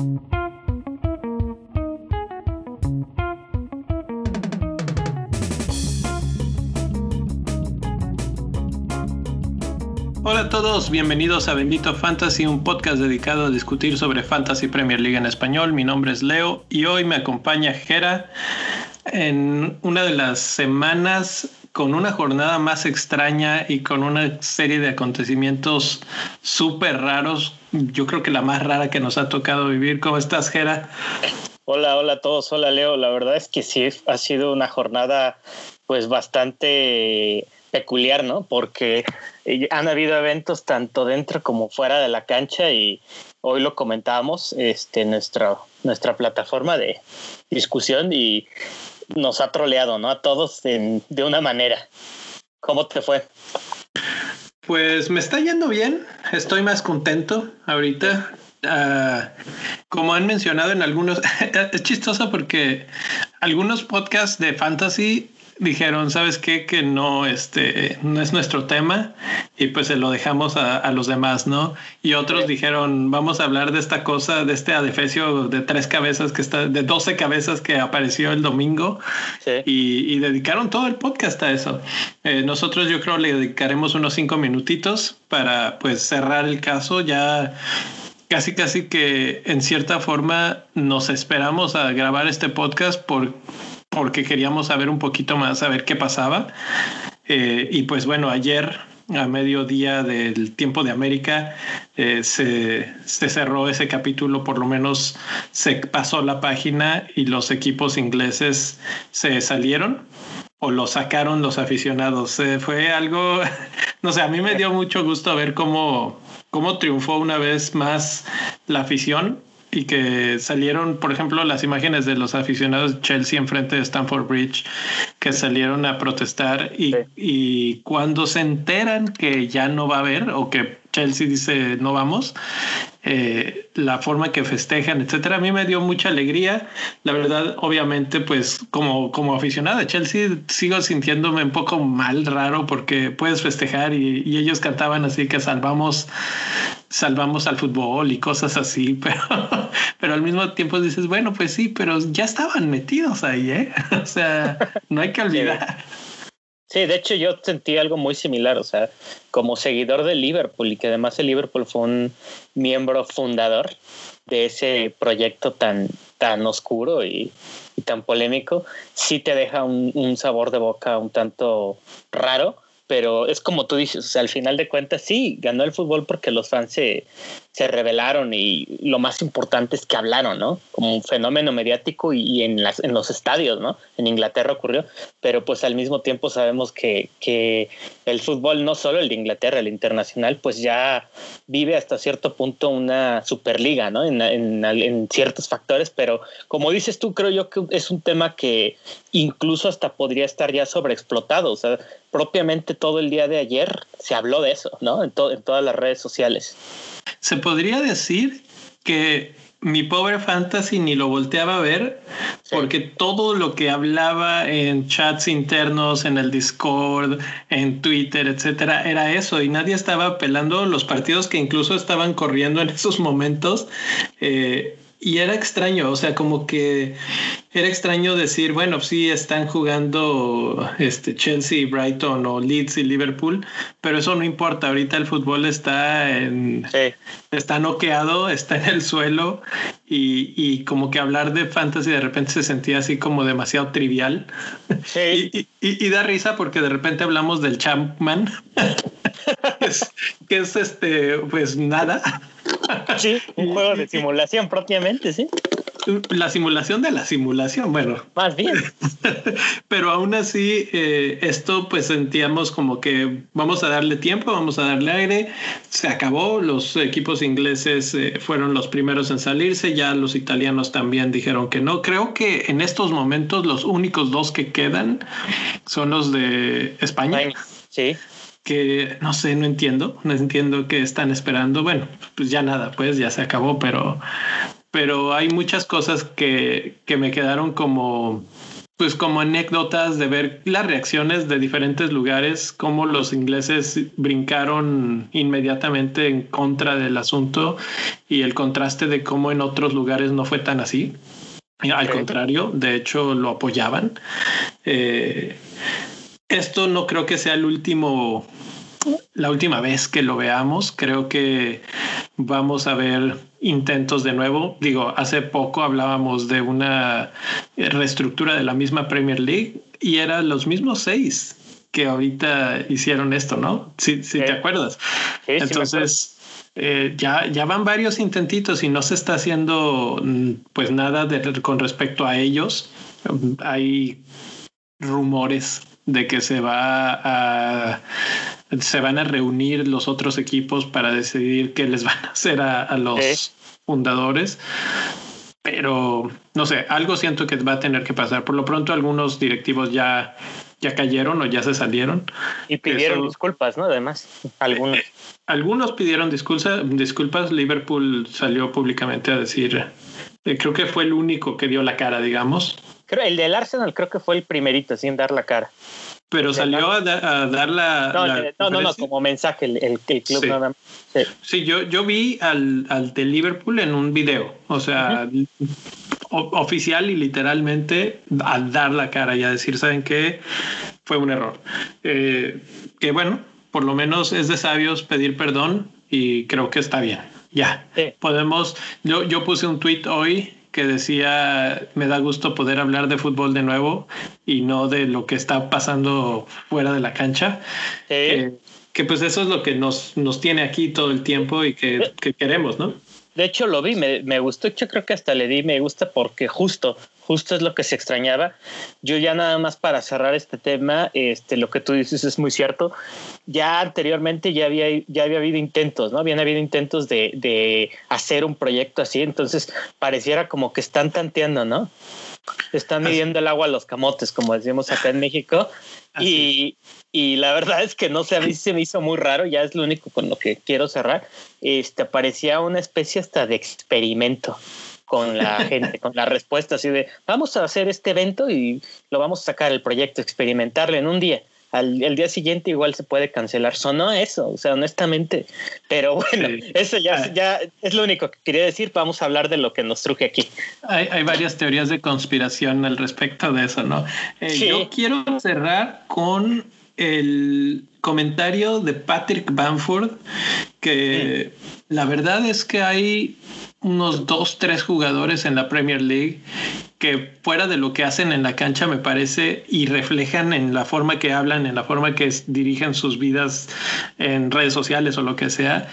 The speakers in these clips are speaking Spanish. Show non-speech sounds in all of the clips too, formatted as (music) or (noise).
Hola a todos, bienvenidos a Bendito Fantasy, un podcast dedicado a discutir sobre Fantasy Premier League en español. Mi nombre es Leo y hoy me acompaña Jera en una de las semanas con una jornada más extraña y con una serie de acontecimientos súper raros. Yo creo que la más rara que nos ha tocado vivir. ¿Cómo estás, Jera? Hola, hola a todos. Hola, Leo. La verdad es que sí, ha sido una jornada pues bastante peculiar, ¿no? Porque han habido eventos tanto dentro como fuera de la cancha y hoy lo comentábamos este, nuestra, nuestra plataforma de discusión y nos ha troleado, ¿no? A todos de una manera. ¿Cómo te fue? Pues me está yendo bien, estoy más contento ahorita. Ah, como han mencionado en algunos, (laughs) es chistoso porque algunos podcasts de fantasy dijeron, ¿sabes qué? Que no, este, no es nuestro tema y pues se lo dejamos a, los demás, ¿no? Y otros dijeron, vamos a hablar de esta cosa, de este adefesio de tres cabezas que está, de 12 cabezas que apareció el domingo y, dedicaron todo el podcast a eso. Eh, nosotros yo creo le dedicaremos unos cinco minutitos para pues cerrar el caso ya casi casi que en cierta forma nos esperamos a grabar este podcast por porque queríamos saber un poquito más, saber qué pasaba. Eh, y pues bueno, ayer a mediodía del tiempo de América eh, se, se, cerró ese capítulo, por lo menos se pasó la página y los equipos ingleses se salieron o lo sacaron los aficionados. Eh, fue algo, (laughs) no sé, a mí me dio mucho gusto ver cómo, cómo triunfó una vez más la afición y que salieron, por ejemplo, las imágenes de los aficionados de Chelsea enfrente de Stamford Bridge que salieron a protestar y, y cuando se enteran que ya no va a haber o que Chelsea dice no vamos, eh, la forma que festejan, etcétera. A mí me dio mucha alegría. La verdad, obviamente, pues como, como aficionada de Chelsea, sigo sintiéndome un poco mal, raro, porque puedes festejar y, y ellos cantaban así que salvamos, salvamos al fútbol y cosas así, (laughs) pero, pero al mismo tiempo dices, bueno, pues sí, pero ya estaban metidos ahí, ¿eh? (laughs) O sea, no hay que olvidar. Sí, de hecho yo sentí algo muy similar, o sea, como seguidor de Liverpool y que además el Liverpool fue un miembro fundador de ese proyecto tan, tan oscuro y, tan polémico, sí te deja un, un, sabor de boca un tanto raro, pero es como tú dices, o sea, al final de cuentas sí, ganó el fútbol porque los fans se, se revelaron y lo más importante es que hablaron, ¿no? Como un fenómeno mediático y, en, las, en los estadios, ¿no? En Inglaterra ocurrió, pero pues al mismo tiempo sabemos que, que el fútbol, no solo el de Inglaterra, el internacional, pues ya vive hasta cierto punto una superliga, ¿no? En, ciertos factores, pero como dices tú, creo yo que es un tema que incluso hasta podría estar ya sobreexplotado, o sea, propiamente todo el día de ayer se habló de eso, ¿no? En, en todas las redes sociales. Podría decir que mi pobre fantasy ni lo volteaba a ver porque todo lo que hablaba en chats internos, en el Discord, en Twitter, etcétera, era eso y nadie estaba apelando los partidos que incluso estaban corriendo en esos momentos. Eh, y era extraño, o sea, como que era extraño decir, bueno, sí están jugando este Chelsea, Brighton o Leeds y Liverpool, pero eso no importa. Ahorita el fútbol está en está noqueado, está en el suelo y, y, como que hablar de fantasy de repente se sentía así como demasiado trivial. Sí. (laughs) y, y, da risa porque de repente hablamos del Champman, (laughs) que es este, pues nada. Sí, un juego de (laughs) simulación propiamente, sí. La simulación de la simulación, bueno. Más bien. (laughs) Pero aún así, eh, esto pues sentíamos como que vamos a darle tiempo, vamos a darle aire. Se acabó, los equipos ingleses eh, fueron los primeros en salirse, ya los italianos también dijeron que no. Creo que en estos momentos los únicos dos que quedan son los de España. Sí que no sé, no entiendo, no entiendo qué están esperando. Bueno, pues ya nada, pues ya se acabó, pero, pero hay muchas cosas que, que me quedaron como pues como anécdotas de ver las reacciones de diferentes lugares, cómo los ingleses brincaron inmediatamente en contra del asunto y el contraste de cómo en otros lugares no fue tan así. Al contrario, de hecho lo apoyaban. Eh, esto no creo que sea el último, la última vez que lo veamos. Creo que vamos a ver intentos de nuevo. Digo, hace poco hablábamos de una reestructura de la misma Premier League y eran los mismos seis que ahorita hicieron esto, ¿no? Si, si te acuerdas. Entonces, eh, ya, ya van varios intentitos y no se está haciendo mm, pues nada de, con respecto a ellos. Hay rumores de que se va a se van a reunir los otros equipos para decidir qué les (laughs) van a hacer a, los fundadores. Pero no sé, algo siento que va a tener que pasar. Por lo pronto, algunos directivos ya, ya cayeron o ya se salieron. Y pidieron disculpas, ¿no? Además, algunos. Eh, algunos pidieron disculpas. Disculpas. Liverpool salió públicamente a decir, eh, creo que fue el único que dio la cara, digamos. Creo, el del Arsenal creo que fue el primerito sin dar la cara. Pero salió a, dar la. No, no, no, como mensaje el, el, club nada más. Sí, yo, yo vi al, al, de Liverpool en un video, o sea, oficial y literalmente a dar la cara y a decir, ¿saben qué? Fue un error. Eh, que bueno, por lo menos es de sabios pedir perdón y creo que está bien. Ya, podemos. Yo, yo puse un tweet hoy que decía, me da gusto poder hablar de fútbol de nuevo y no de lo que está pasando fuera de la cancha. Que, pues eso es lo que nos, nos tiene aquí todo el tiempo y que, que queremos, ¿no? De hecho, lo vi, me, me, gustó. Yo creo que hasta le di me gusta porque justo, justo es lo que se extrañaba. Yo ya nada más para cerrar este tema, este, lo que tú dices es muy cierto. Ya anteriormente ya había, ya había habido intentos, ¿no? Habían habido intentos de, de hacer un proyecto así, entonces pareciera como que están tanteando, ¿no? Están midiendo el agua a los camotes, como decimos acá en México. Y, y, la verdad es que no sé, a mí se me hizo muy raro, ya es lo único con lo que quiero cerrar. Este parecía una especie hasta de experimento con la (laughs) gente, con la respuesta así de vamos a hacer este evento y lo vamos a sacar el proyecto, experimentarlo en un día. Al el día siguiente igual se puede cancelar. Sonó eso, o sea, honestamente. Pero bueno, eso ya, ah. ya es lo único que quería decir. Vamos a hablar de lo que nos truje aquí. Hay, hay varias teorías de conspiración al respecto de eso, ¿no? Eh, yo quiero cerrar con el comentario de Patrick Bamford, que la verdad es que hay unos dos, tres jugadores en la Premier League que fuera de lo que hacen en la cancha me parece y reflejan en la forma que hablan, en la forma que dirigen sus vidas en redes sociales o lo que sea,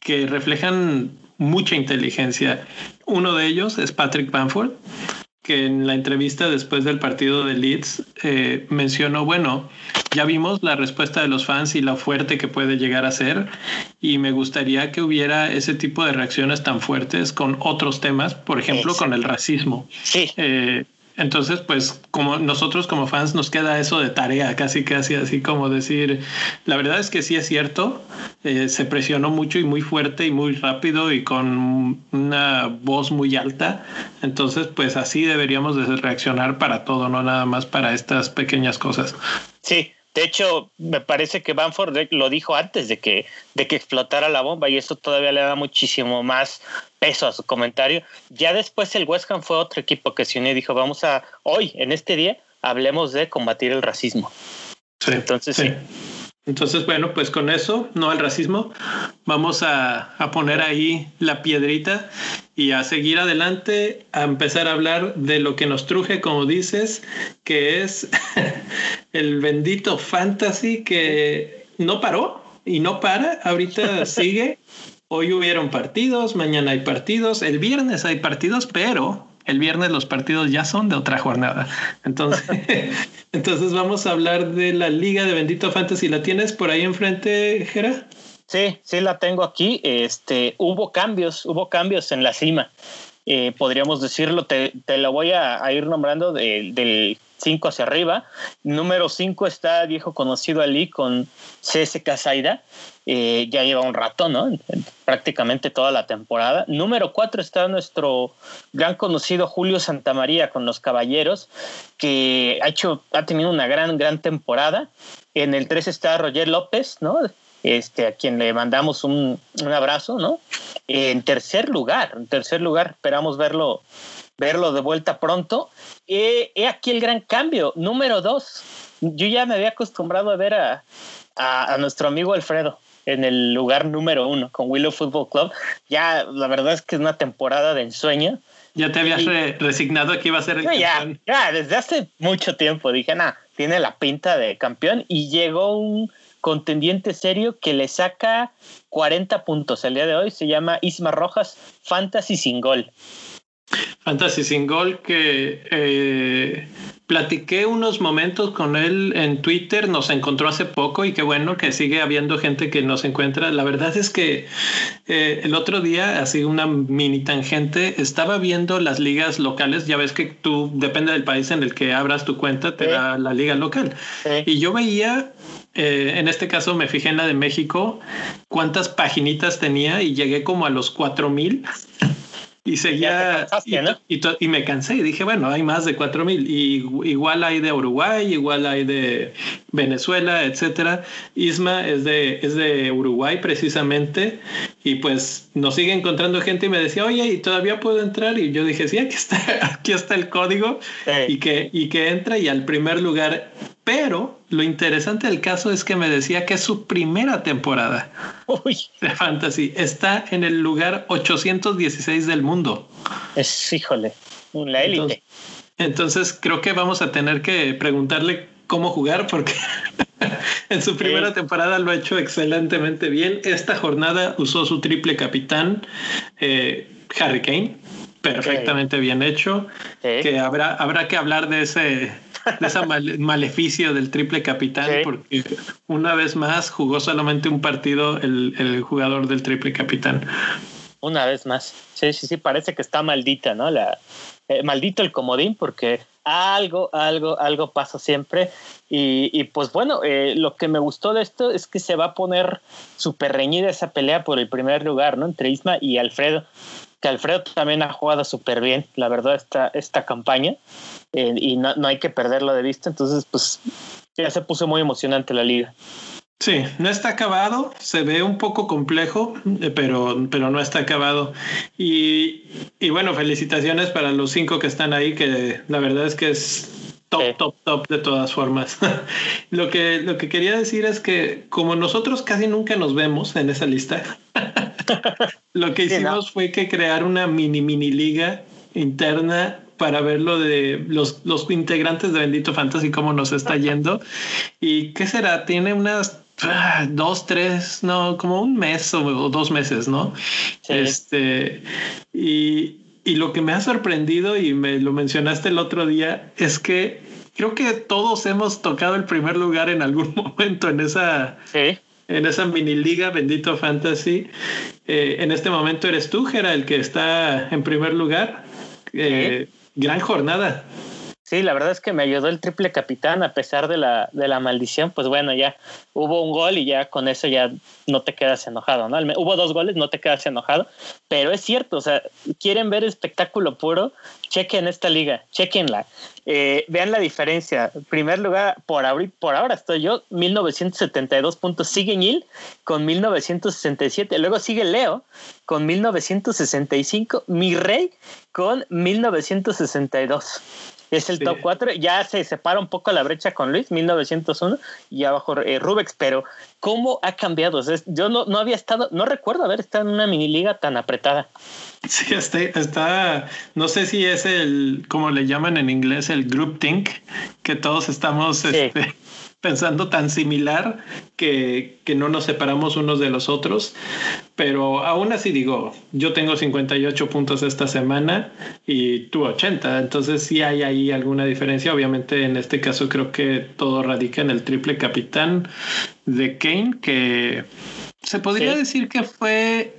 que reflejan mucha inteligencia. Uno de ellos es Patrick Bamford, que en la entrevista después del partido de Leeds eh, mencionó, bueno, ya vimos la respuesta de los fans y la fuerte que puede llegar a ser y me gustaría que hubiera ese tipo de reacciones tan fuertes con otros temas, por ejemplo, con el racismo. Sí. Eh, entonces, pues como nosotros como fans nos queda eso de tarea, casi casi así como decir, la verdad es que sí es cierto, eh, se presionó mucho y muy fuerte y muy rápido y con una voz muy alta, entonces pues así deberíamos de reaccionar para todo, no nada más para estas pequeñas cosas. Sí, de hecho, me parece que Banford lo dijo antes de que, de que explotara la bomba y eso todavía le da muchísimo más peso a su comentario. Ya después el West Ham fue otro equipo que se unió y dijo, vamos a, hoy, en este día, hablemos de combatir el racismo. Sí, Entonces, sí. Entonces, bueno, pues con eso, no al racismo, vamos a, a, poner ahí la piedrita y a seguir adelante, a empezar a hablar de lo que nos truje, como dices, que es (laughs) el bendito fantasy que no paró y no para, ahorita (laughs) sigue. Hoy hubieron partidos, mañana hay partidos, el viernes hay partidos, pero el viernes los partidos ya son de otra jornada. Entonces, (laughs) entonces vamos a hablar de la Liga de Bendito Fantasy. ¿La tienes por ahí enfrente, Jera? Sí, sí la tengo aquí. Este, hubo cambios, hubo cambios en la cima. Eh, podríamos decirlo, te, te lo voy a, ir nombrando del 5 hacia arriba. Número 5 está viejo conocido Ali con CSK Zaida. Eh, ya lleva un rato, ¿no? Prácticamente toda la temporada. Número 4 está nuestro gran conocido Julio Santamaría con los Caballeros, que ha hecho, ha tenido una gran, gran temporada. En el 3 está Roger López, ¿no? Este, a quien le mandamos un, un abrazo, ¿no? En tercer lugar, en tercer lugar, esperamos verlo verlo de vuelta pronto. He, aquí el gran cambio. Número dos, yo ya me había acostumbrado a ver a, a, nuestro amigo Alfredo en el lugar número uno con Willow Football Club. Ya la verdad es que es una temporada de ensueño. Ya te habías resignado a que iba a ser el campeón. Ya, desde hace mucho tiempo dije, nada, tiene la pinta de campeón y llegó un contendiente serio que le saca 40 puntos el día de hoy. Se llama Isma Rojas Fantasy sin gol. Fantasy sin gol que eh, platiqué unos momentos con él en Twitter, nos encontró hace poco y qué bueno que sigue habiendo gente que nos encuentra. La verdad es que eh, el otro día, así una mini tangente, estaba viendo las ligas locales, ya ves que tú, depende del país en el que abras tu cuenta, te da la liga local. Y yo veía eh, en este caso me fijé en la de México, cuántas paginitas tenía y llegué como a los cuatro mil. Y seguía y, me cansé y dije, bueno, hay más de cuatro mil. Y igual hay de Uruguay, igual hay de Venezuela, etcétera. Isma es de, es de Uruguay precisamente. Y pues nos sigue encontrando gente y me decía, oye, ¿y todavía puedo entrar? Y yo dije, sí, aquí está, (laughs) aquí está el código. Y, que, y que entra y al primer lugar pero lo interesante del caso es que me decía que es su primera temporada de Fantasy. Está en el lugar 816 del mundo. Es, híjole, la élite. Entonces, creo que vamos a tener que preguntarle cómo jugar porque (laughs) en su primera temporada lo ha hecho excelentemente bien. Esta jornada usó su triple capitán, eh, Harry Kane, perfectamente bien hecho. Que habrá, habrá que hablar de ese de esa maleficio del triple capitán, porque una vez más jugó solamente un partido el, el, jugador del triple capitán. Una vez más. Sí, sí, sí, parece que está maldita, ¿no? La, eh, maldito el comodín, porque algo, algo, algo pasa siempre. Y, y pues bueno, eh, lo que me gustó de esto es que se va a poner súper reñida esa pelea por el primer lugar, ¿no? Entre Isma y Alfredo que Alfredo también ha jugado súper bien, la verdad, esta, esta campaña, eh, y no, hay que perderlo de vista, entonces pues ya se puso muy emocionante la liga. Sí, no está acabado, se ve un poco complejo, eh, pero, pero no está acabado. Y, y, bueno, felicitaciones para los cinco que están ahí, que la verdad es que es top, top, top de todas formas. (laughs) lo, que, lo que quería decir es que como nosotros casi nunca nos vemos en esa lista, (laughs) lo que hicimos fue que crear una mini, mini liga interna para ver lo de los, los integrantes de Bendito Fantasy, cómo nos está yendo. ¿Y qué será? Tiene unas ah, dos, tres, no, como un mes o, dos meses, ¿no? Este, y, y lo que me ha sorprendido y me lo mencionaste el otro día es que creo que todos hemos tocado el primer lugar en algún (laughs) momento en esa, en esa mini liga Bendito Fantasy. Eh, en este momento eres tú, Gera, el que está en primer lugar. Eh, gran jornada. Sí, la verdad es que me ayudó el triple capitán a pesar de la, de la maldición. Pues bueno, ya hubo un gol y ya con eso ya no te quedas enojado, ¿no? Hubo dos goles, no te quedas enojado. Pero es cierto, o sea, quieren ver espectáculo puro, chequen esta liga, chequenla. Eh, vean la diferencia. En primer lugar, por, por ahora estoy yo, 1972 puntos. Sigue Nil con 1967. Luego sigue Leo con 1965. Mi Rey con 1962 es el top 4. Ya se separa un poco la brecha con Luis, 1901, y abajo eh, Rubex, pero ¿cómo ha cambiado? yo no, no había estado, no recuerdo haber estado en una mini liga tan apretada. Sí, está, está, no sé si es el, como le llaman en inglés, el group think, que todos estamos este, (laughs) pensando tan similar que, que, no nos separamos unos de los otros. Pero aún así digo, yo tengo 58 puntos esta semana y tú 80. Entonces sí hay ahí alguna diferencia. Obviamente en este caso creo que todo radica en el triple capitán de Kane, que se podría decir que fue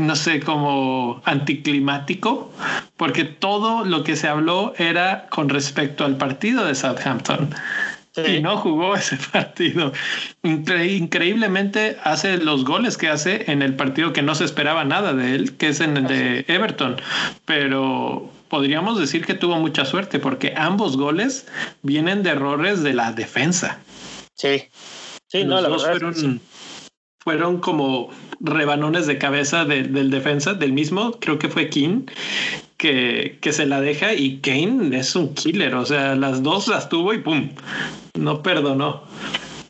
no sé, como anticlimático, porque todo lo que se habló era con respecto al partido de Southampton. Y no jugó (laughs) ese partido. increíblemente hace los goles que hace en el partido que no se esperaba nada de él, que es en el de Everton. Pero podríamos decir que tuvo mucha suerte porque ambos goles vienen de errores de la defensa. Sí. Sí, no, la verdad fueron, fueron como rebanones de cabeza del defensa, del mismo, creo que fue King, que, que se la deja y Kane es un killer, o sea, las dos las tuvo y pum, no perdonó.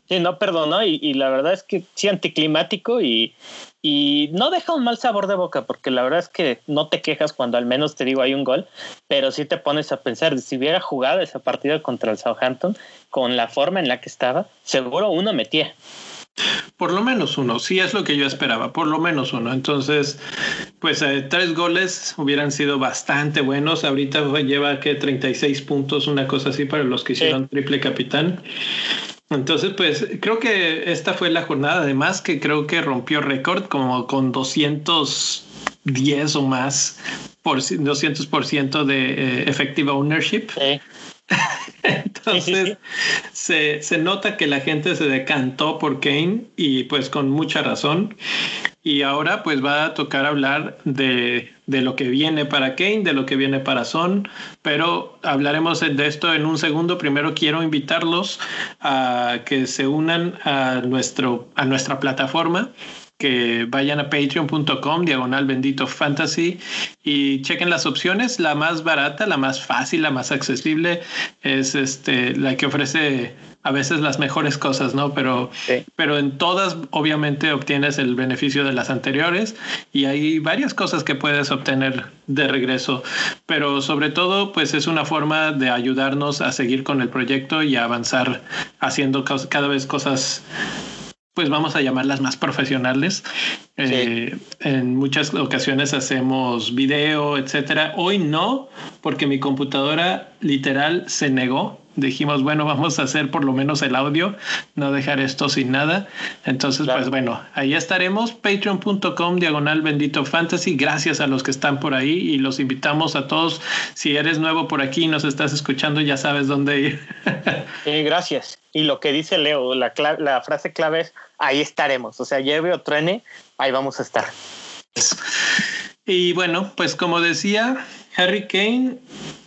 Sí, no perdonó y, y la verdad es que sí, anticlimático y, y no deja un mal sabor de boca, porque la verdad es que no te quejas cuando al menos te digo hay un gol, pero sí te pones a pensar, si hubiera jugado esa partida contra el Southampton con la forma en la que estaba, seguro uno metía. Por lo menos uno, sí es lo que yo esperaba, por lo menos uno. Entonces, pues eh, tres goles hubieran sido bastante buenos. Ahorita lleva que 36 puntos, una cosa así para los que hicieron triple capitán. Entonces, pues creo que esta fue la jornada, además que creo que rompió récord como con 210 o más por 200% de eh, effective ownership. Sí. (laughs) Entonces Se, se, nota que la gente se decantó por Kane y pues con mucha razón. Y ahora pues va a tocar hablar de, de, lo que viene para Kane, de lo que viene para Son, pero hablaremos de esto en un segundo. Primero quiero invitarlos a que se unan a, nuestro, a nuestra plataforma que vayan a patreon.com, diagonal bendito fantasy, y chequen las opciones. La más barata, la más fácil, la más accesible es este, la que ofrece a veces las mejores cosas, ¿no? Pero, pero en todas, obviamente, obtienes el beneficio de las anteriores y hay varias cosas que puedes obtener de regreso. Pero sobre todo, pues es una forma de ayudarnos a seguir con el proyecto y a avanzar haciendo cada vez cosas pues vamos a llamarlas más profesionales. Eh, en muchas ocasiones hacemos video, etcétera. Hoy no, porque mi computadora literal se negó. Dijimos, bueno, (laughs) vamos a hacer por lo menos el audio, no dejar esto sin nada. Entonces, pues bueno, ahí estaremos. Patreon.com diagonal bendito fantasy. Gracias a los que están por ahí y los invitamos a todos. Si eres nuevo por aquí y nos estás escuchando, ya sabes dónde ir. (laughs) gracias. Y lo que dice Leo, la, la frase clave es ahí estaremos. O sea, lleve o truene, ahí vamos a estar. Y bueno, pues como decía, Harry Kane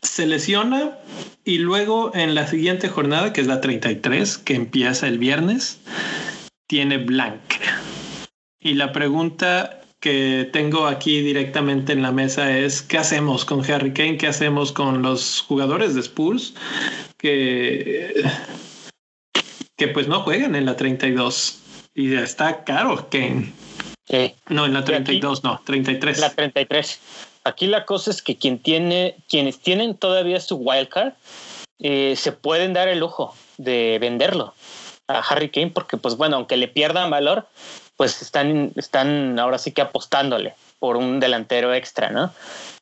se lesiona y luego en la siguiente jornada, que es la 33, que empieza el viernes, tiene blank. Y la pregunta que tengo aquí directamente en la mesa es ¿qué hacemos con Harry Kane? ¿Qué hacemos con los jugadores de Spurs que que pues no juegan en la 32 y está caro Kane. No, en la 32 no, 33. La 33. Aquí la cosa es que quienes tienen todavía su wildcard eh, se pueden dar el lujo de venderlo a Harry Kane porque pues bueno, aunque le pierdan valor, pues están, están ahora sí que apostándole por un delantero extra, ¿no?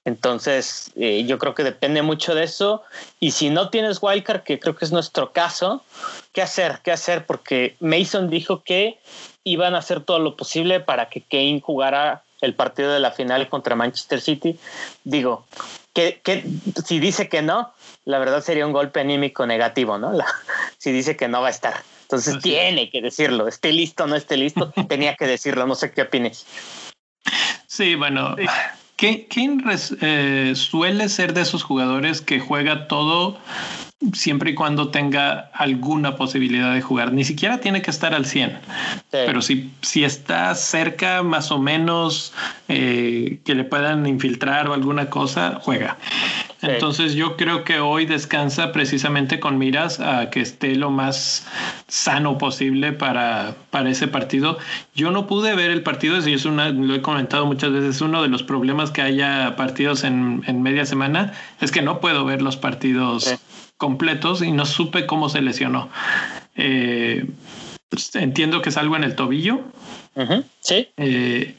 Entonces, eh, yo creo que depende mucho de eso. Y si no tienes wildcard, que creo que es nuestro caso, ¿qué hacer? ¿Qué hacer? Porque Mason dijo que iban a hacer todo lo posible para que Kane jugara el partido de la final contra Manchester City. Digo, que, si dice que no, la verdad sería un golpe anímico negativo, ¿no? si dice que no va a estar. Entonces tiene que decirlo, esté listo o no esté listo, (laughs) tenía que decirlo, no sé qué opines. Sí, bueno, ¿Quién eh, suele ser de esos jugadores que juega todo siempre y cuando tenga alguna posibilidad de jugar. Ni siquiera tiene que estar al 100. Pero si, si está cerca, más o menos, eh, que le puedan infiltrar o alguna cosa, juega. Entonces yo creo que hoy descansa precisamente con miras a que esté lo más sano posible para, para ese partido. Yo no pude ver el partido, y es una, lo he comentado muchas veces, uno de los problemas que haya partidos en, en media semana es que no puedo ver los partidos completos y no supe cómo se lesionó. Eh, entiendo que es algo en el tobillo. Sí. Eh,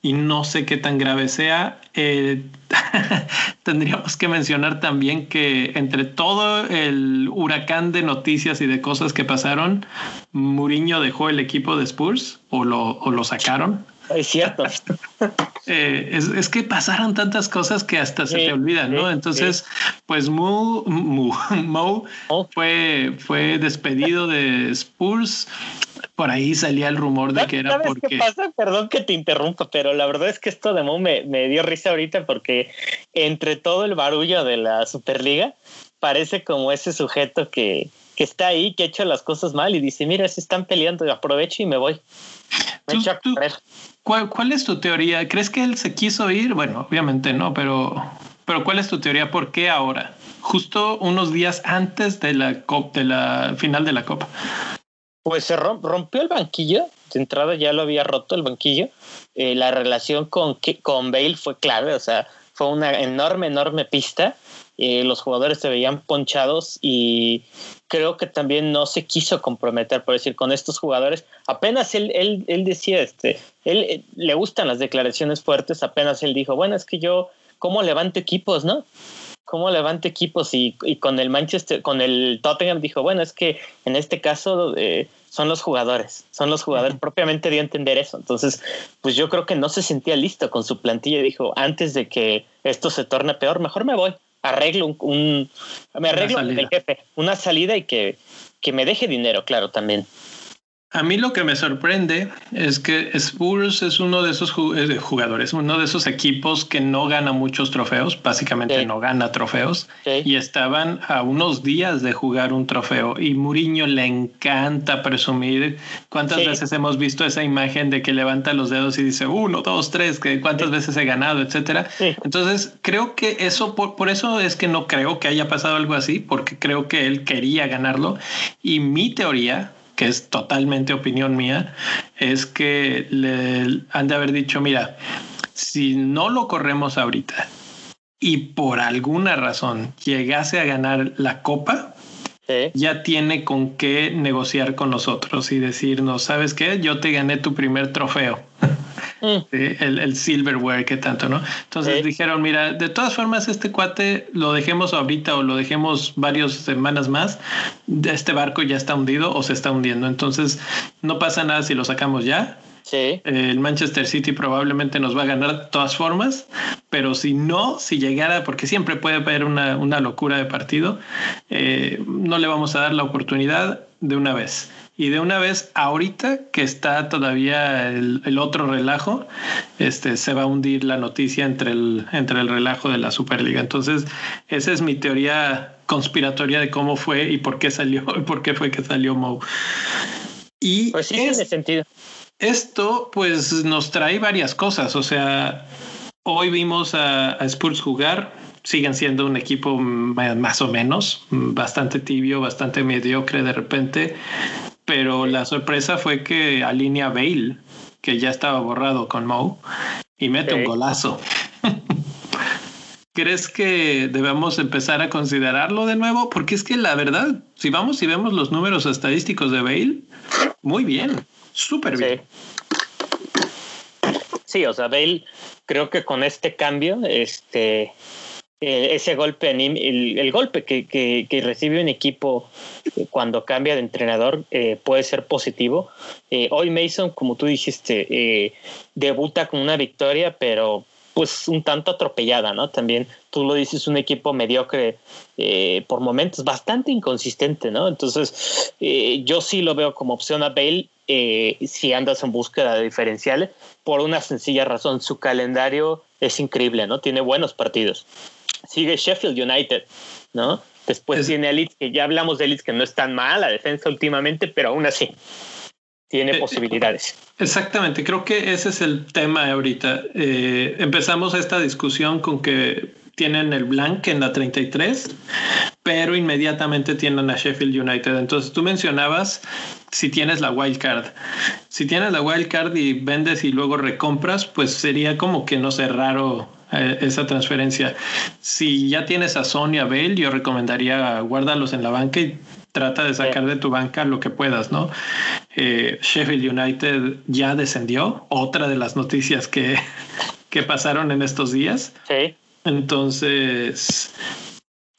y no sé qué tan grave sea. Eh, (laughs) tendríamos que mencionar también que entre todo el huracán de noticias y de cosas que pasaron, Mourinho dejó el equipo de Spurs o lo, o lo sacaron. Es cierto. (laughs) Eh, es, que pasaron tantas cosas que hasta se te olvidan, ¿no? Entonces, pues Mo, (laughs) Mo, fue, fue despedido de Spurs. Por ahí salía el rumor de que era porque. ¿Qué pasa? Perdón que te interrumpa, pero la verdad es que esto de Mo me, me dio risa ahorita porque entre todo el barullo de la Superliga, parece como ese sujeto que, que está ahí, que ha hecho las cosas mal y dice, mira, se están peleando, aprovecho y me voy. ¿Cuál, es tu teoría? ¿Crees que él se quiso ir? Bueno, obviamente no, pero, pero ¿cuál es tu teoría? ¿Por qué ahora? Justo unos días antes de la, de la final de la Copa. Pues se rompió el banquillo, de entrada ya lo había roto el banquillo. Eh, la relación con, con Bale fue clave, o sea, fue una enorme, enorme pista. Eh, los jugadores se veían ponchados y creo que también no se quiso comprometer, por decir, con estos jugadores. Apenas él, él, él decía, este, él eh, le gustan las declaraciones fuertes, apenas él dijo, bueno, es que yo, ¿cómo levanto equipos, no? ¿Cómo levanto equipos? Y, y con el Manchester, con el Tottenham dijo, bueno, es que en este caso eh, son los jugadores, son los jugadores, propiamente dio a entender eso. Entonces, pues yo creo que no se sentía listo con su plantilla. Dijo, antes de que esto se torne peor, mejor me voy arreglo un, me arreglo el jefe, una salida y que, que me deje dinero, claro, también. A mí lo que me sorprende es que Spurs es uno de esos eh, jugadores, uno de esos equipos que no gana muchos trofeos, básicamente no gana trofeos, y estaban a unos días de jugar un trofeo. Y Mourinho le encanta presumir. ¿Cuántas veces hemos visto esa imagen de que levanta los dedos y dice uno, dos, tres, que cuántas veces he ganado, etcétera? Entonces creo que eso, por, por eso es que no creo que haya pasado algo así, porque creo que él quería ganarlo. Y mi teoría que es totalmente opinión mía, es que le han de haber dicho, mira, si no lo corremos ahorita y por alguna razón llegase a ganar la copa, ya tiene con qué negociar con nosotros y decirnos, ¿sabes qué? Yo te gané tu primer trofeo. Mm. el, el, silverware que tanto, ¿no? Entonces dijeron, mira, de todas formas este cuate lo dejemos ahorita o lo dejemos varias semanas más, este barco ya está hundido o se está hundiendo, entonces no pasa nada si lo sacamos ya. Sí. El Manchester City probablemente nos va a ganar de todas formas, pero si no, si llegara, porque siempre puede haber una, una locura de partido, eh, no le vamos a dar la oportunidad de una vez. Y de una vez, ahorita que está todavía el, otro relajo, este, se va a hundir la noticia entre el, entre el relajo de la Superliga. Entonces, esa es mi teoría conspiratoria de cómo fue y por qué salió, (laughs) y por qué fue que salió Mo. Y pues sí, tiene sentido. Esto, pues, nos trae varias cosas. O sea, hoy vimos a, a Spurs jugar, siguen siendo un equipo más o menos, bastante tibio, bastante mediocre de repente pero la sorpresa fue que alinea Bale, que ya estaba borrado con Mo, y mete un golazo. (laughs) ¿Crees que debemos empezar a considerarlo de nuevo? Porque es que la verdad, si vamos y vemos los números estadísticos de Bale, muy bien, súper bien. Sí. o sea, Bale, creo que con este cambio, este, eh, ese golpe, el, el golpe que, recibe un equipo eh, cuando cambia de entrenador eh, puede ser positivo. hoy Mason, como tú dijiste, debuta con una victoria, pero pues un tanto atropellada, ¿no? También tú lo dices, un equipo mediocre por momentos, bastante inconsistente, ¿no? Entonces, yo sí lo veo como opción a Bale si andas en búsqueda de diferenciales, por una sencilla razón, su calendario es increíble, ¿no? Tiene buenos partidos sigue Sheffield United, ¿no? Después tiene a Leeds, que ya hablamos de Leeds, que no es tan mal la defensa últimamente, pero aún así tiene eh, posibilidades. Exactamente, creo que ese es el tema ahorita. Eh, empezamos esta discusión con que tienen el blank en la 33, pero inmediatamente tienen a Sheffield United. Entonces tú mencionabas si tienes la wild card. Si tienes la wild card y vendes y luego recompras, pues sería como que no sé, raro eh, esa transferencia. Si ya tienes a Sonia Bell, yo recomendaría guárdalos en la banca y trata de sacar de tu banca lo que puedas, ¿no? Eh, Sheffield United ya descendió, otra de las noticias que, (laughs) que pasaron en estos días. Sí. Entonces,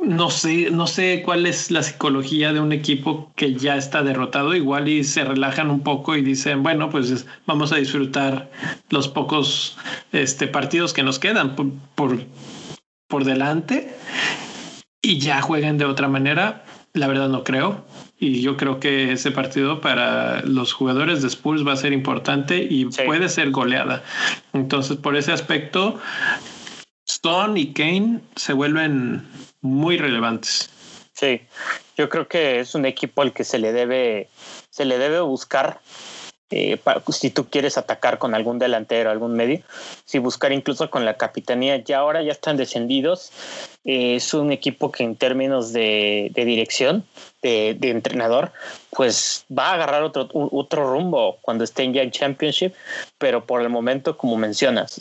no sé, no sé cuál es la psicología de un equipo que ya está derrotado, igual y se relajan un poco y dicen, bueno, pues vamos a disfrutar los pocos este, partidos que nos quedan por, por, por delante y ya jueguen de otra manera. La verdad no creo. Y yo creo que ese partido para los jugadores de Spurs va a ser importante y puede ser goleada. Entonces, por ese aspecto, Stone y Kane se vuelven muy relevantes. Sí, yo creo que es un equipo al que se le debe, se le debe buscar eh, si tú quieres atacar con algún delantero, algún medio, si buscar incluso con la capitanía, ya ahora ya están descendidos, eh, es un equipo que en términos de, dirección, de, entrenador, pues va a agarrar otro, otro rumbo cuando estén ya en Championship, pero por el momento, como mencionas,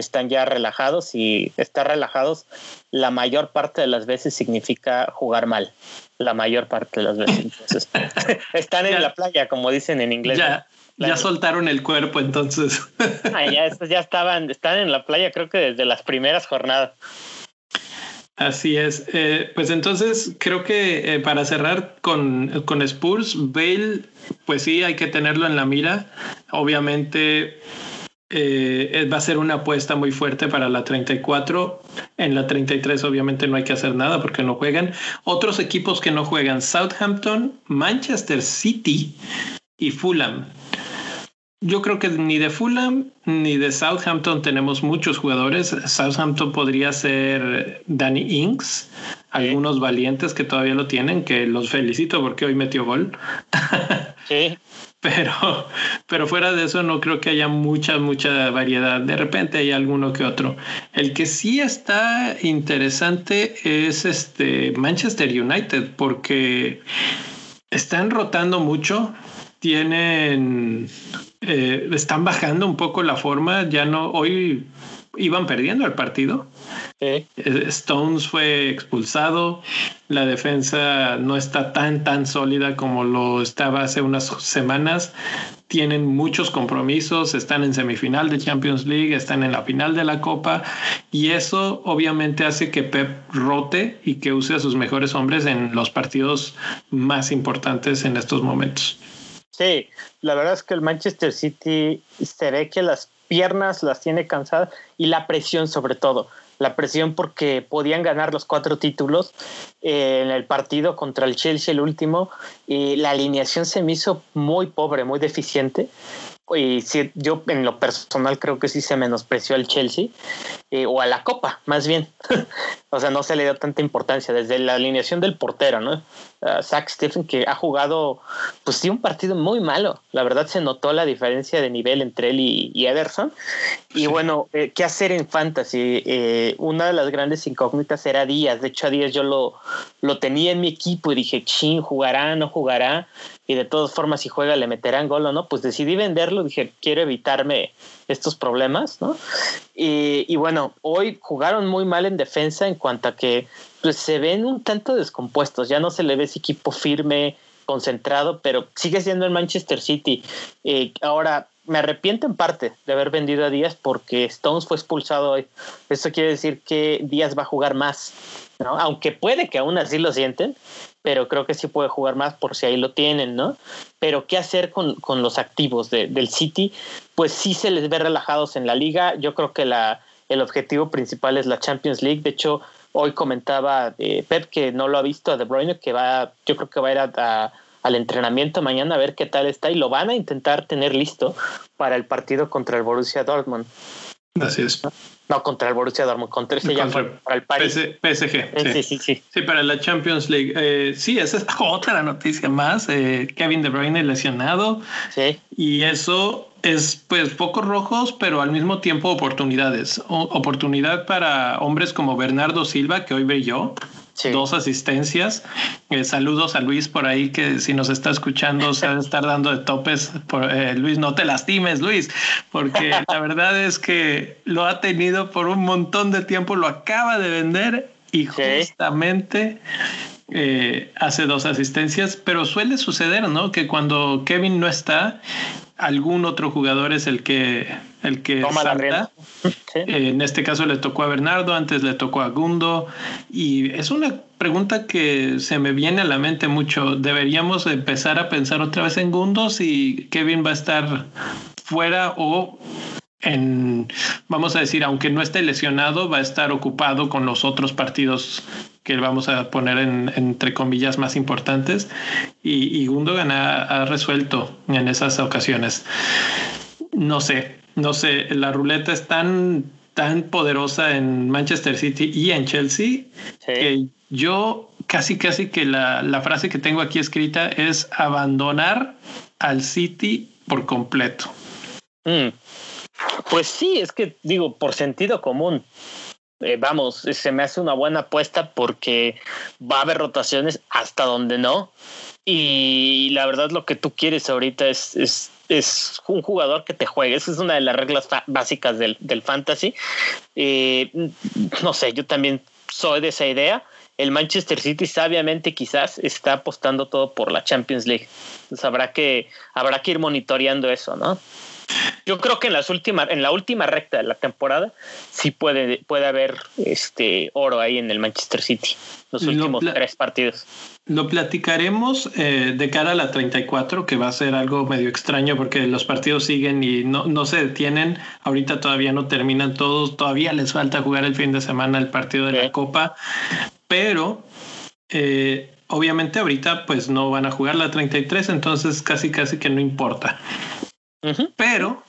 están ya relajados y estar relajados la mayor parte de las veces significa jugar mal la mayor parte de las veces. (laughs) están en la playa, como dicen en inglés. Ya soltaron el cuerpo, entonces. (laughs) Ah, ya, ya estaban, están en la playa, creo que desde las primeras jornadas. Así es. Eh, pues entonces creo que eh, para cerrar con, con Spurs, Bale, pues sí, hay que tenerlo en la mira. Obviamente eh, va a ser una apuesta muy fuerte para la 34. En la 33 obviamente no hay que hacer nada porque no juegan. Otros equipos que no juegan, Southampton, Manchester City y Fulham. Yo creo que ni de Fulham ni de Southampton tenemos muchos jugadores. Southampton podría ser Danny Inks, algunos valientes que todavía lo tienen, que los felicito porque hoy metió gol. Sí. Pero, (laughs) pero fuera de eso no creo que haya mucha, mucha variedad. De repente hay alguno que otro. El que sí está interesante es este Manchester United porque están rotando mucho tienen, eh, están bajando un poco la forma, ya no, hoy iban perdiendo el partido. Stones fue expulsado, la defensa no está tan, tan sólida como lo estaba hace unas semanas. Tienen muchos compromisos, están en semifinal de Champions League, están en la final de la Copa y eso obviamente hace que Pep rote y que use a sus mejores hombres en los partidos más importantes en estos momentos. Sí, la verdad es que el Manchester City se ve que las piernas las tiene cansadas y la presión sobre todo. La presión porque podían ganar los cuatro títulos eh, en el partido contra el Chelsea, el último, y la alineación se me hizo muy pobre, muy deficiente y sí, yo en lo personal creo que sí se menospreció al Chelsea eh, o a la Copa, más bien. (laughs) o sea, no se le dio tanta importancia desde la alineación del portero, ¿no? Zach Stephen, que ha jugado, pues sí, un partido muy malo. La verdad se notó la diferencia de nivel entre él y, Ederson. Y bueno, eh, ¿qué hacer en Fantasy? Eh, una de las grandes incógnitas era Díaz. De hecho, a Díaz yo lo, lo tenía en mi equipo y dije, chin, ¿jugará? ¿No jugará? Y de todas formas si juega le meterán gol o no, pues decidí venderlo, dije, quiero evitarme estos problemas, ¿no? Y, bueno, hoy jugaron muy mal en defensa en cuanto a que pues, se ven un tanto descompuestos, ya no se le ve ese equipo firme, concentrado, pero sigue siendo el Manchester City. Eh, ahora, me arrepiento en parte de haber vendido a Díaz porque Stones fue expulsado hoy. Eso quiere decir que Díaz va a jugar más. Aunque puede que aún así lo sienten, pero creo que sí puede jugar más por si ahí lo tienen, ¿no? Pero ¿qué hacer con, con los activos de, del City? Pues sí se les ve relajados en la liga. Yo creo que la, el objetivo principal es la Champions League. De hecho, hoy comentaba eh, Pep que no lo ha visto a De Bruyne, que va, yo creo que va a ir a, al entrenamiento mañana a ver qué tal está y lo van a intentar tener listo para el partido contra el Borussia Dortmund. Así es. No, contra el Borussia Dortmund, contra ese contra para el Paris. PSG. Eh, sí. sí, sí, sí. para la Champions League. Eh, sí, esa es (laughs) otra noticia más. Eh, Kevin De Bruyne lesionado. Sí. Y eso es pues pocos rojos, pero al mismo tiempo oportunidades. oportunidad para hombres como Bernardo Silva, que hoy brilló dos asistencias. Eh, saludos a Luis por ahí que si nos está escuchando se va a estar dando de topes. Por, eh, Luis, no te lastimes, Luis, porque la verdad es que lo ha tenido por un montón de tiempo, lo acaba de vender y justamente eh, hace dos asistencias, pero suele suceder, ¿no? Que cuando Kevin no está, algún otro jugador es el que el que salta. en este caso le tocó a Bernardo, antes le tocó a Gundo y es una pregunta que se me viene a la mente mucho. Deberíamos empezar a pensar otra vez en Gundo si Kevin va a estar fuera o en, vamos a decir, aunque no esté lesionado, va a estar ocupado con los otros partidos que vamos a poner en, entre comillas más importantes y, y Gundogan ha, resuelto en esas ocasiones. No sé, no sé, la ruleta es tan, tan poderosa en Manchester City y en Chelsea que yo casi, casi que la, la frase que tengo aquí escrita es abandonar al City por completo. Mm. Pues sí, es que digo, por sentido común, eh, vamos, se me hace una buena apuesta porque va a haber rotaciones hasta donde no. Y la verdad lo que tú quieres ahorita es, es, es un jugador que te juegue. Esa es una de las reglas básicas del, del fantasy. Eh, no sé, yo también soy de esa idea. El Manchester City sabiamente quizás está apostando todo por la Champions League. Entonces habrá que, habrá que ir monitoreando eso, ¿no? Yo creo que en las últimas, en la última recta de la temporada, sí puede, puede haber este oro ahí en el Manchester City, los últimos tres partidos. Lo platicaremos eh, de cara a la 34, que va a ser algo medio extraño porque los partidos siguen y no, no se detienen. Ahorita todavía no terminan todos, todavía les falta jugar el fin de semana el partido de la Copa, pero eh, obviamente ahorita pues no van a jugar la 33, entonces casi casi que no importa. Pero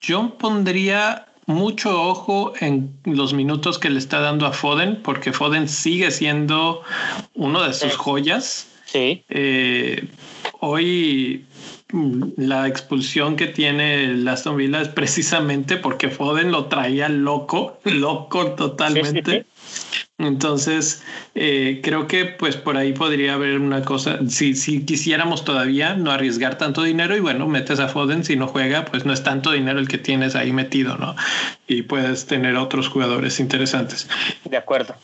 yo pondría mucho ojo en los minutos que le está dando a Foden, porque Foden sigue siendo uno de sus joyas. Sí. Eh, hoy mm, la expulsión que tiene el Aston Villa es precisamente porque Foden lo traía loco, (laughs) loco totalmente. Entonces, eh, creo que pues por ahí podría haber una cosa, si, si quisiéramos todavía no arriesgar tanto dinero y bueno, metes a Foden, si no juega, pues no es tanto dinero el que tienes ahí metido, ¿no? Y puedes tener otros jugadores interesantes. De acuerdo.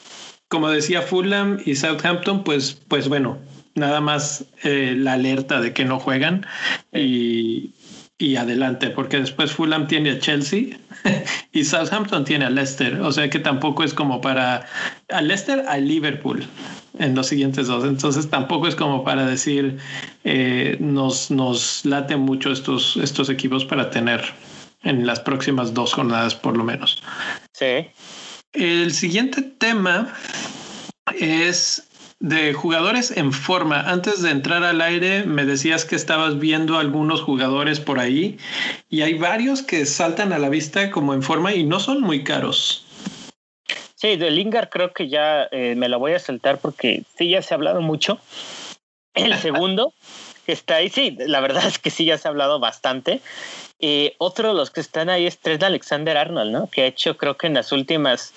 Como decía Fulham y Southampton, pues, pues bueno, nada más eh, la alerta de que no juegan y, y adelante, porque después Fulham tiene a Chelsea (laughs) y Southampton tiene a Leicester, o sea que tampoco es como para a Leicester a Liverpool en los siguientes dos, entonces tampoco es como para decir eh, nos, nos late mucho estos, estos equipos para tener en las próximas dos jornadas por lo menos. Sí. El siguiente tema es de jugadores en forma. Antes de entrar al aire, me decías que estabas viendo algunos jugadores por ahí y hay varios que saltan a la vista como en forma y no son muy caros. Sí, de Lingard creo que ya eh, me la voy a saltar porque sí, ya se ha hablado mucho. El (laughs) segundo que está ahí, sí, la verdad es que sí, ya se ha hablado bastante. Eh, otro de los que están ahí es Trent Alexander Arnold, ¿no? Que ha hecho, creo que en las últimas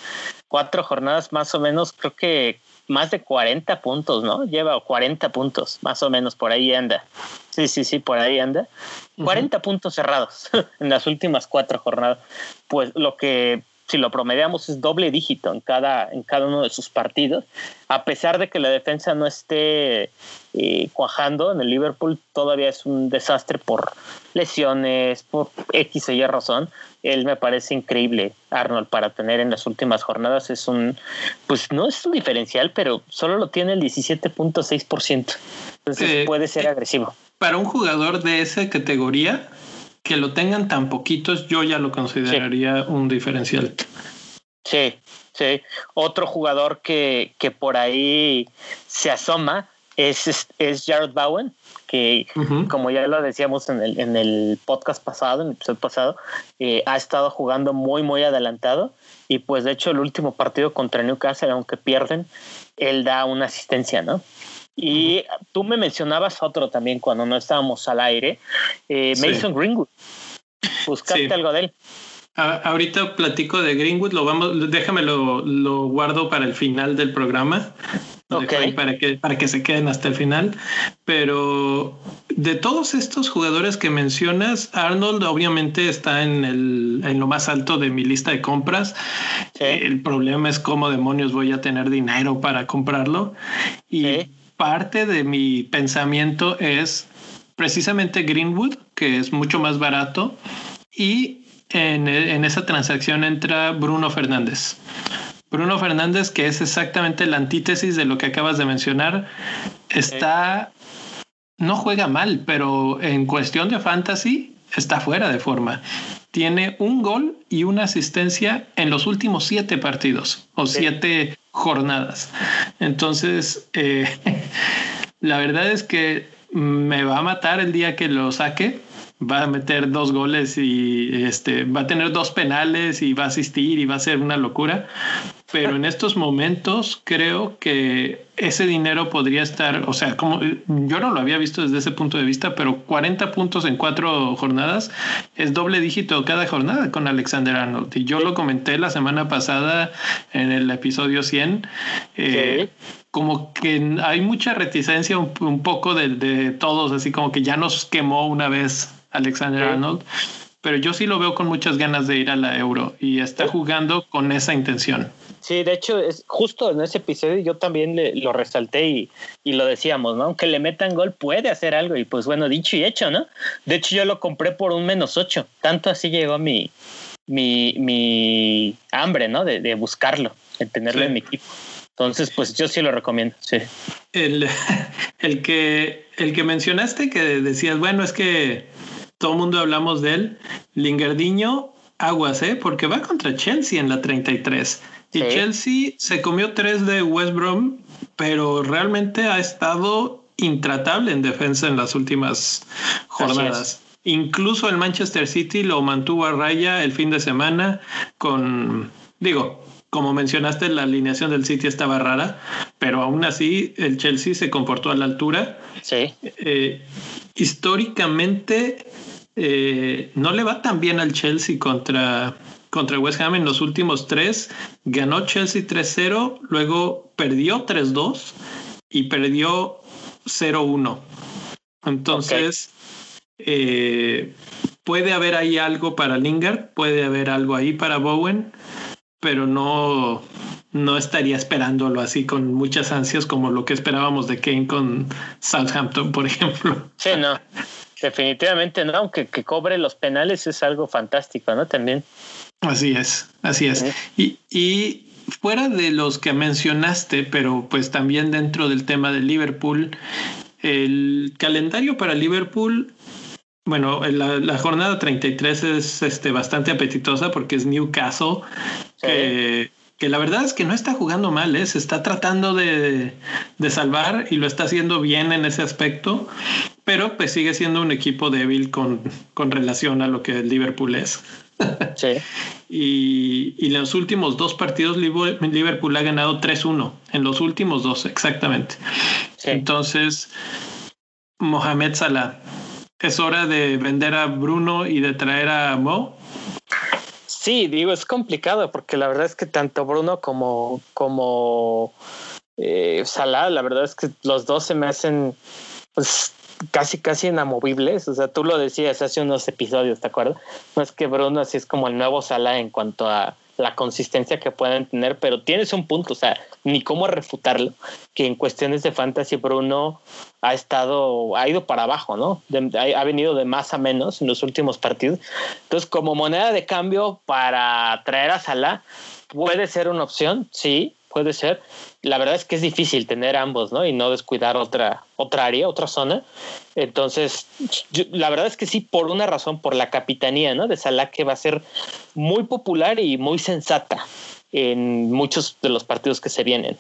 cuatro jornadas más o menos, creo que más de 40 puntos, ¿no? Lleva 40 puntos, más o menos, por ahí anda. Sí, sí, sí, por ahí anda. 40 puntos cerrados (laughs) en las últimas cuatro jornadas. Pues lo que, si lo promediamos, es doble dígito en cada, en cada uno de sus partidos. A pesar de que la defensa no esté eh, cuajando en el Liverpool, todavía es un desastre por lesiones, por X o Y razón él me parece increíble, Arnold, para tener en las últimas jornadas. Es un, pues no es un diferencial, pero solo lo tiene el 17.6%. Entonces eh, puede ser eh, agresivo. Para un jugador de esa categoría, que lo tengan tan poquitos, yo ya lo consideraría un diferencial. Sí, sí. Otro jugador que, que por ahí se asoma es, es Jared Bowen, que como ya lo decíamos en el, en el podcast pasado, en el episodio pasado, eh, ha estado jugando muy, muy adelantado. Y pues de hecho el último partido contra Newcastle, aunque pierden, él da una asistencia, ¿no? Y tú me mencionabas otro también cuando no estábamos al aire, eh, Mason Greenwood. Buscaste algo de él. ahorita platico de Greenwood, lo vamos, déjame lo, lo guardo para el final del programa para, que, para que se queden hasta el final. Pero de todos estos jugadores que mencionas, Arnold obviamente está en, el, en lo más alto de mi lista de compras. El problema es cómo demonios voy a tener dinero para comprarlo. Y parte de mi pensamiento es precisamente Greenwood, que es mucho más barato, y en, en esa transacción entra Bruno Fernández. Bruno Fernández, que es exactamente la antítesis de lo que acabas de mencionar, está, no juega mal, pero en cuestión de fantasy está fuera de forma. Tiene un gol y una asistencia en los últimos siete partidos o siete jornadas. Entonces, eh, (laughs) la verdad es que me va a matar el día que lo saque va a meter dos goles y este va a tener dos penales y va a asistir y va a ser una locura. Pero en estos momentos creo que ese dinero podría estar, o sea, como yo no lo había visto desde ese punto de vista, pero 40 puntos en cuatro jornadas es doble dígito cada jornada con Alexander Arnold. Y yo lo comenté la semana pasada en el episodio 100. Eh, como que hay mucha reticencia un, poco de, de, todos, así como que ya nos quemó una vez Alexander Arnold, pero yo sí lo veo con muchas ganas de ir a la Euro y está jugando con esa intención. Sí, de hecho, es justo en ese episodio yo también lo resalté y, y, lo decíamos, ¿no? Aunque le metan gol puede hacer algo y pues bueno, dicho y hecho, ¿no? De hecho yo lo compré por un menos ocho, tanto así llegó mi, mi, mi hambre, ¿no? De, de buscarlo, de tenerlo en mi equipo. Entonces, pues yo sí lo recomiendo, sí. El, (laughs) el, que, el que mencionaste que decías, bueno, es que todo el mundo hablamos de él. Lingardiño, aguas, ¿eh? Porque va contra Chelsea en la 33. Y Chelsea se comió tres de West Brom, pero realmente ha estado intratable en defensa en las últimas jornadas. Incluso el Manchester City lo mantuvo a raya el fin de semana con, digo, como mencionaste, la alineación del City estaba rara, pero aún así el Chelsea se comportó a la altura. Sí. Eh, históricamente eh, no le va tan bien al Chelsea contra, contra West Ham en los últimos tres. Ganó Chelsea 3-0, luego perdió 3-2 y perdió 0-1. Entonces, eh, puede haber ahí algo para Lingard, puede haber algo ahí para Bowen, pero no, no estaría esperándolo así con muchas ansias como lo que esperábamos de Kane con Southampton, por ejemplo. Sí, no. Definitivamente no, aunque que cobre los penales es algo fantástico, ¿no? También. Así es, así es. Y, y fuera de los que mencionaste, pero pues también dentro del tema de Liverpool, el calendario para Liverpool, bueno, la, la jornada 33 es este, bastante apetitosa porque es Newcastle, que que la verdad es que no está jugando mal, ¿eh? se está tratando de, de, salvar y lo está haciendo bien en ese aspecto, pero pues sigue siendo un equipo débil con, con relación a lo que Liverpool es. Sí. (laughs) y, y, en los últimos dos partidos Liverpool ha ganado 3-1, en los últimos dos, exactamente. Sí. Entonces, Mohamed Salah, ¿es hora de vender a Bruno y de traer a Mo? Sí, digo, es complicado porque la verdad es que tanto Bruno como, como eh, Salah, la verdad es que los dos se me hacen pues, casi, casi inamovibles. O sea, tú lo decías hace unos episodios, ¿te acuerdas? No es que Bruno así es como el nuevo Salah en cuanto a la consistencia que pueden tener, pero tienes un punto, o sea, ni cómo refutarlo, que en cuestiones de fantasy Bruno ha estado, ha ido para abajo, ¿no? ha, venido de más a menos en los últimos partidos. Entonces, como moneda de cambio para traer a Salah, puede ser una opción, sí, puede ser. La verdad es que es difícil tener ambos, ¿no? Y no descuidar otra, otra área, otra zona. Entonces, la verdad es que sí, por una razón, por la capitanía, ¿no? De Salah, que va a ser muy popular y muy sensata en muchos de los partidos que se vienen.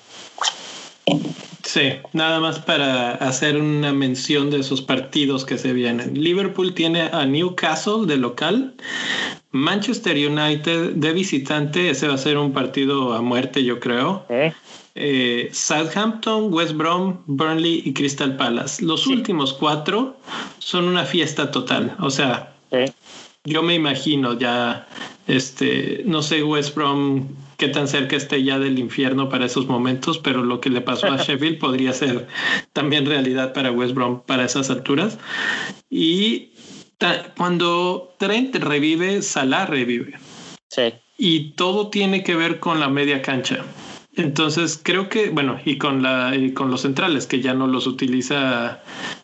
Sí, nada más para hacer una mención de esos partidos que se vienen. Liverpool tiene a Newcastle de local, Manchester United de visitante, ese va a ser un partido a muerte, yo creo. ¿Eh? Eh, Southampton, West Brom, Burnley y Crystal Palace. Los últimos cuatro son una fiesta total. O sea, ¿Eh? yo me imagino ya, este, no sé, West Brom qué tan cerca esté ya del infierno para esos momentos, pero lo que le pasó a (laughs) Sheffield podría ser también realidad para West Brom para esas alturas. Y cuando Trent revive, Salah revive. Sí. Y todo tiene que ver con la media cancha. Entonces creo que, bueno, y con la y con los centrales, que ya no los utiliza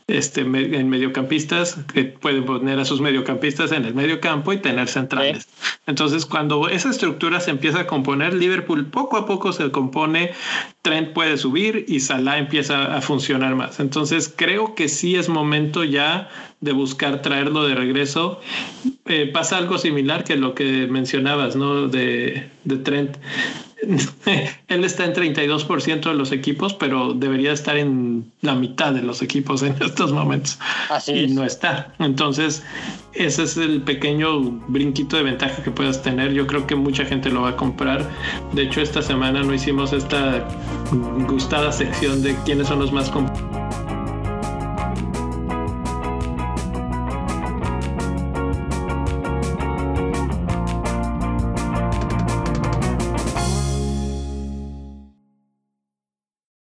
este en mediocampistas, que pueden poner a sus mediocampistas en el medio campo y tener centrales. Entonces, cuando esa estructura se empieza a componer, Liverpool poco a poco se compone, Trent puede subir y Salah empieza a funcionar más. Entonces, creo que sí es momento ya de buscar traerlo de regreso. Eh, pasa algo similar que lo que mencionabas, ¿no? De, de Trent. (laughs) él está en 32% de los equipos, pero debería estar en la mitad de los equipos en estos momentos. Así y no está. Entonces, ese es el pequeño brinquito de ventaja que puedas tener. Yo creo que mucha gente lo va a comprar. De hecho, esta semana no hicimos esta gustada sección de quiénes son los más comprados